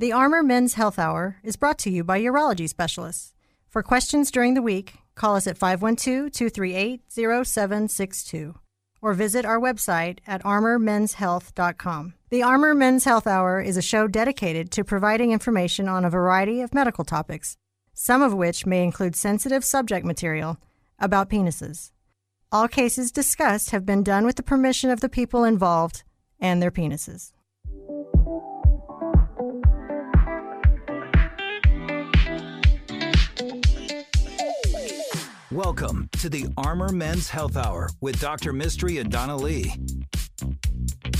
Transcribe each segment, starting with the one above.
The Armor Men's Health Hour is brought to you by urology specialists. For questions during the week, call us at 512 238 0762 or visit our website at armormenshealth.com. The Armor Men's Health Hour is a show dedicated to providing information on a variety of medical topics, some of which may include sensitive subject material about penises. All cases discussed have been done with the permission of the people involved and their penises. Welcome to the Armor Men's Health Hour with Dr. Mistry and Donna Lee.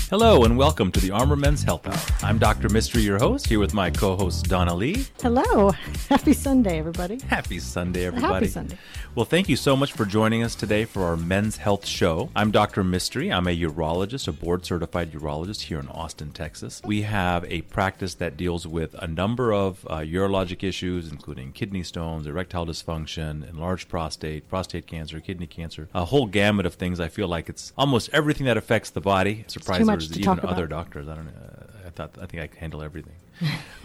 Hello and welcome to the Armor Men's Health Hour. I'm Dr. Mistry, your host, here with my co-host Donna Lee. Hello. Happy Sunday, everybody. Happy Sunday, everybody. Happy Sunday. Well, thank you so much for joining us today for our Men's Health Show. I'm Dr. Mistry. I'm a urologist, a board certified urologist here in Austin, Texas. We have a practice that deals with a number of uh, urologic issues, including kidney stones, erectile dysfunction, enlarged prostate, prostate cancer, kidney cancer, a whole gamut of things. I feel like it's almost everything that affects the body. Surprised much to even talk about. other doctors. I don't know. I thought I think I handle everything.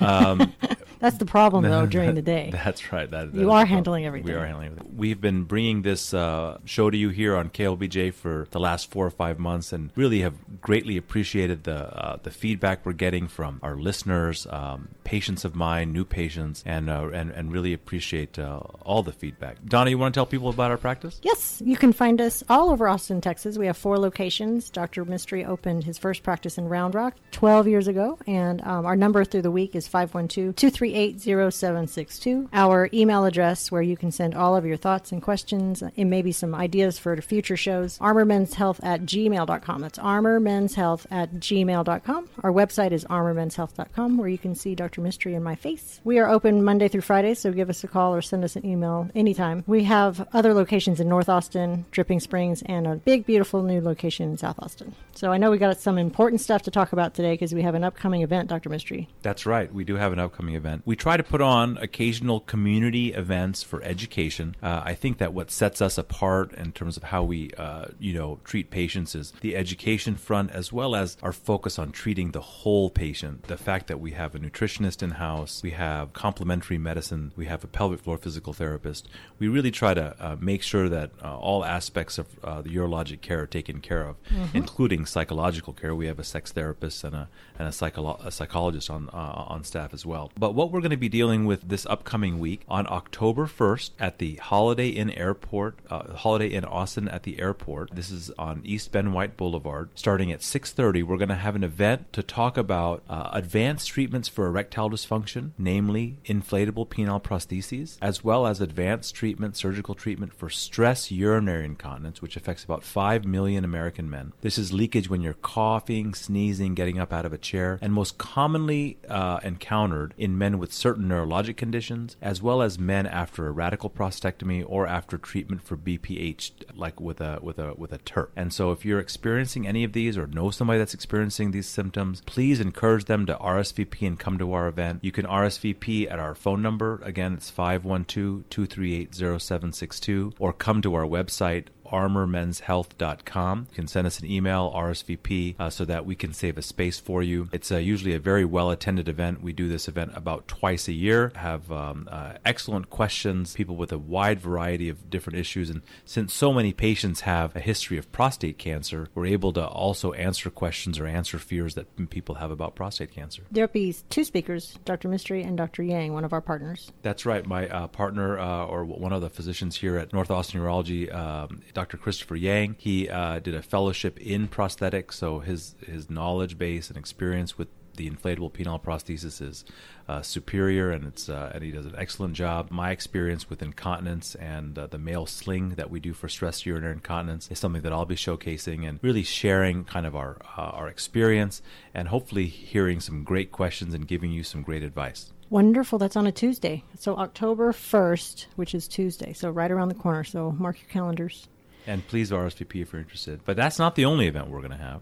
Um, That's the problem, though, during the day. That's right. That, that You are handling everything. We are handling everything. We've been bringing this uh, show to you here on KLBJ for the last four or five months, and really have greatly appreciated the uh, the feedback we're getting from our listeners, um, patients of mine, new patients, and uh, and and really appreciate uh, all the feedback. Donna, you want to tell people about our practice? Yes, you can find us all over Austin, Texas. We have four locations. Dr. Mistry opened his first practice in Round Rock 12 years ago, and um, our number through the week is 512 238 0762. Our email address, where you can send all of your thoughts and questions and maybe some ideas for future shows, armormenshealth at gmail.com. That's armormenshealth at gmail.com. Our website is armormenshealth.com, where you can see Dr. Mistry and my face. We are open Monday through Friday, so give us a call or send us an email anytime. We have other locations in North Austin, Dripping Springs, and a big, beautiful new location in South Austin. So I know we got some important stuff to talk about today because we have an upcoming event, Dr. Mistry. That's right. We do have an upcoming event. We try to put on occasional community events for education. Uh, I think that what sets us apart in terms of how we, uh, you know, treat patients is the education front as well as our focus on treating the whole patient. The fact that we have a nutritionist in house, we have complementary medicine, we have a pelvic floor physical therapist. We really try to uh, make sure that uh, all aspects of uh, the urologic care are taken care of, including psychological care. We have a sex therapist and a and a, psycholo- a psychologist on uh, on staff as well. But what we're going to be dealing with this upcoming week on October 1st at the Holiday Inn Airport, uh, Holiday Inn Austin at the airport. This is on East Ben White Boulevard. Starting at 6:30, we're going to have an event to talk about uh, advanced treatments for erectile dysfunction, namely inflatable penile prostheses, as well as advanced treatment, surgical treatment for stress urinary incontinence, which affects about 5 million American men. This is leakage when you're coughing, sneezing, getting up out of a chair, and most commonly uh, encountered in men with certain neurologic conditions, as well as men after a radical prostatectomy or after treatment for BPH, like with a with a with a TURP. And so, if you're experiencing any of these or know somebody that's experiencing these symptoms, please encourage them to RSVP and come to our event. You can RSVP at our phone number. Again, it's 512 238 0762, or come to our website, armormenshealth.com. You can send us an email, RSVP, uh, so that we can save a space for you. It's uh, usually a very well attended event. We do this event about twice a year, have um, uh, excellent questions, people with a wide variety of different issues. And since so many patients have a history of prostate cancer, we're able to also answer questions or answer fears that people have about prostate cancer. There'll be two speakers, Dr. Mistry and Dr. Yang, one of our partners. That's right. My uh, partner, uh, or one of the physicians here at North Austin Urology, um, Dr. Christopher Yang, he uh, did a fellowship in prosthetics, so his his knowledge base and experience with the inflatable penile prosthesis is uh, superior, and it's uh, and he does an excellent job. My experience with incontinence and uh, the male sling that we do for stress urinary incontinence is something that I'll be showcasing and really sharing kind of our uh, our experience, and hopefully hearing some great questions and giving you some great advice. Wonderful. That's on a Tuesday. So October 1st, which is Tuesday. So right around the corner. So mark your calendars. And please RSVP if you're interested. But that's not the only event we're going to have.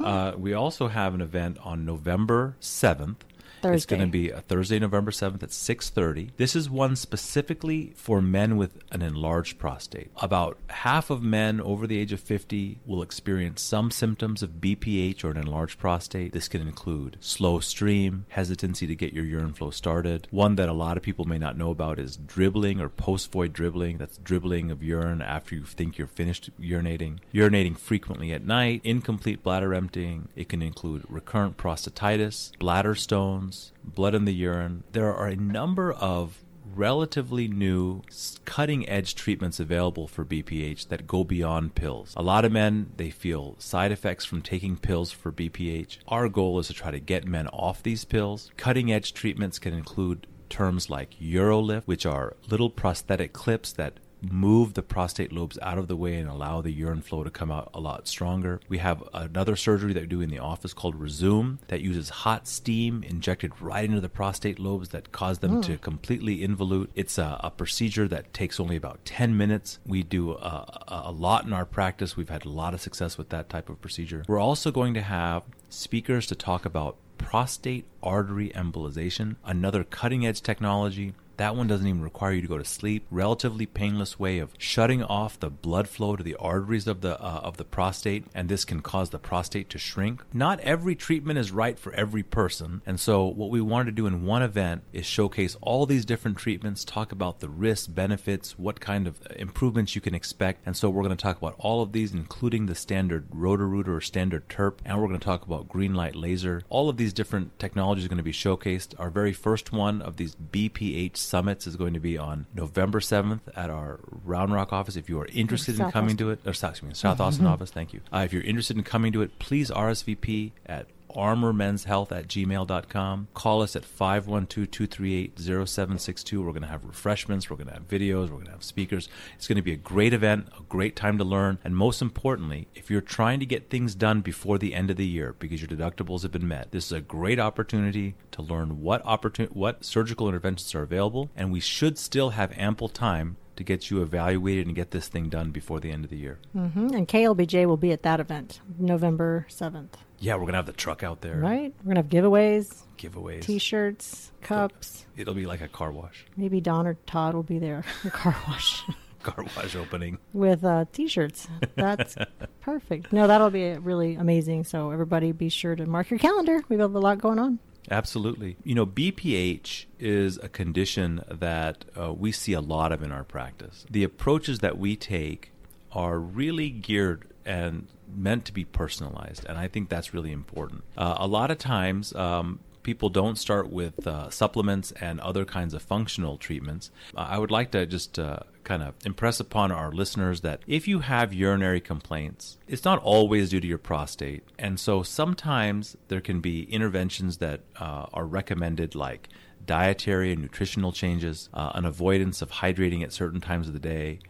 Uh, we also have an event on November 7th. It's going to be a Thursday, November 7th at 6:30. This is one specifically for men with an enlarged prostate. About half of men over the age of 50 will experience some symptoms of BPH or an enlarged prostate. This can include slow stream, hesitancy to get your urine flow started. One that a lot of people may not know about is dribbling or post-void dribbling. That's dribbling of urine after you think you're finished urinating. Urinating frequently at night, incomplete bladder emptying. It can include recurrent prostatitis, bladder stones, blood in the urine. There are a number of relatively new cutting edge treatments available for BPH that go beyond pills. A lot of men they feel side effects from taking pills for BPH. Our goal is to try to get men off these pills. Cutting edge treatments can include terms like UroLift, which are little prosthetic clips that move the prostate lobes out of the way and allow the urine flow to come out a lot stronger. We have another surgery that we do in the office called Rezum that uses hot steam injected right into the prostate lobes that cause them to hmm. completely involute. It's a, a procedure that takes only about 10 minutes. We do a, a, a lot in our practice. We've had a lot of success with that type of procedure. We're also going to have speakers to talk about prostate artery embolization, another cutting edge technology that one doesn't even require you to go to sleep. Relatively painless way of shutting off the blood flow to the arteries of the uh, of the prostate, and this can cause the prostate to shrink. Not every treatment is right for every person, and so what we wanted to do in one event is showcase all these different treatments, talk about the risks, benefits, what kind of improvements you can expect, and so we're going to talk about all of these, including the standard Roto-Rooter or standard TURP, and we're going to talk about green light laser. All of these different technologies are going to be showcased. Our very first one of these BPH summits is going to be on November 7th at our Round Rock office. If you are interested in coming Austin. to it, or excuse me, South Austin office, thank you. Uh, if you're interested in coming to it, please RSVP at armormenshealth at gmail.com. Call us at 512-238-0762. We're going to have refreshments. We're going to have videos. We're going to have speakers. It's going to be a great event, a great time to learn. And most importantly, if you're trying to get things done before the end of the year because your deductibles have been met, this is a great opportunity to learn what opportun- what surgical interventions are available. And we should still have ample time to get you evaluated and get this thing done before the end of the year. Mm-hmm. And KLBJ will be at that event, November 7th. Yeah, we're going to have the truck out there. Right? We're going to have giveaways, Giveaways. t shirts, cups. It'll be like a car wash. Maybe Don or Todd will be there, a car wash, Car wash opening. with uh, t shirts. That's perfect. No, that'll be really amazing. So, everybody be sure to mark your calendar. We have got a lot going on. Absolutely. You know, BPH is a condition that uh, we see a lot of in our practice. The approaches that we take are really geared and meant to be personalized, and I think that's really important. Uh, a lot of times, um, people don't start with uh, supplements and other kinds of functional treatments. Uh, I would like to just uh, kind of impress upon our listeners that if you have urinary complaints, it's not always due to your prostate. And so sometimes there can be interventions that uh, are recommended, like dietary and nutritional changes, uh, an avoidance of hydrating at certain times of the day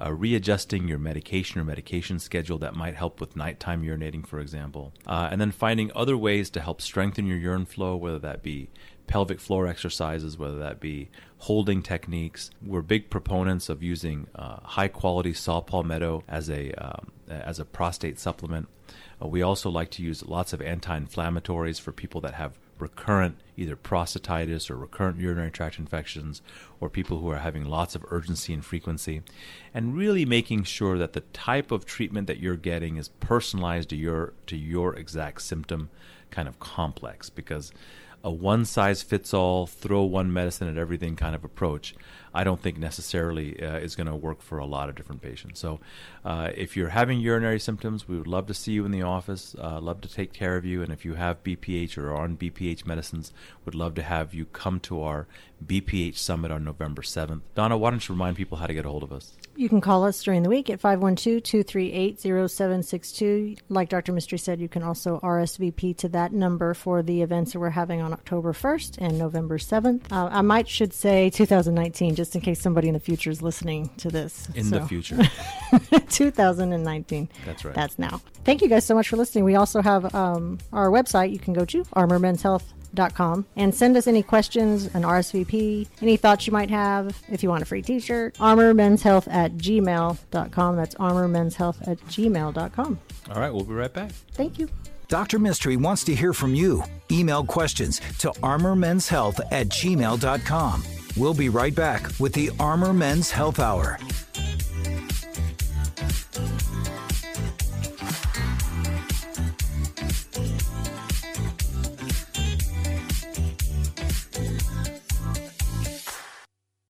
uh, readjusting your medication or medication schedule that might help with nighttime urinating, for example, uh, and then finding other ways to help strengthen your urine flow, whether that be pelvic floor exercises, whether that be holding techniques. We're big proponents of using uh, high quality saw palmetto as a um, as a prostate supplement. Uh, we also like to use lots of anti-inflammatories for people that have recurrent either prostatitis or recurrent urinary tract infections or people who are having lots of urgency and frequency and really making sure that the type of treatment that you're getting is personalized to your to your exact symptom kind of complex. Because a one size fits all throw one medicine at everything kind of approach I don't think necessarily uh, is going to work for a lot of different patients. So, uh, if you're having urinary symptoms, we would love to see you in the office. Uh, love to take care of you. And if you have BPH or are on BPH medicines, would love to have you come to our BPH summit on November 7th. Donna, why don't you remind people how to get a hold of us? You can call us during the week at 512 238 0762. Like Dr. Mistry said, you can also RSVP to that number for the events that we're having on October 1st and November 7th. Uh, I might should say 2019, just in case somebody in the future is listening to this. In So, the future. 2019. That's right. That's now. Thank you guys so much for listening. We also have um, our website you can go to, armormenshealth.com, and send us any questions, an RSVP, any thoughts you might have. If you want a free t shirt, armormenshealth at gmail.com. That's armormenshealth at gmail.com. All right, we'll be right back. Thank you. Dr. Mistry wants to hear from you. Email questions to armormenshealth at gmail.com. We'll be right back with the Armor Men's Health Hour.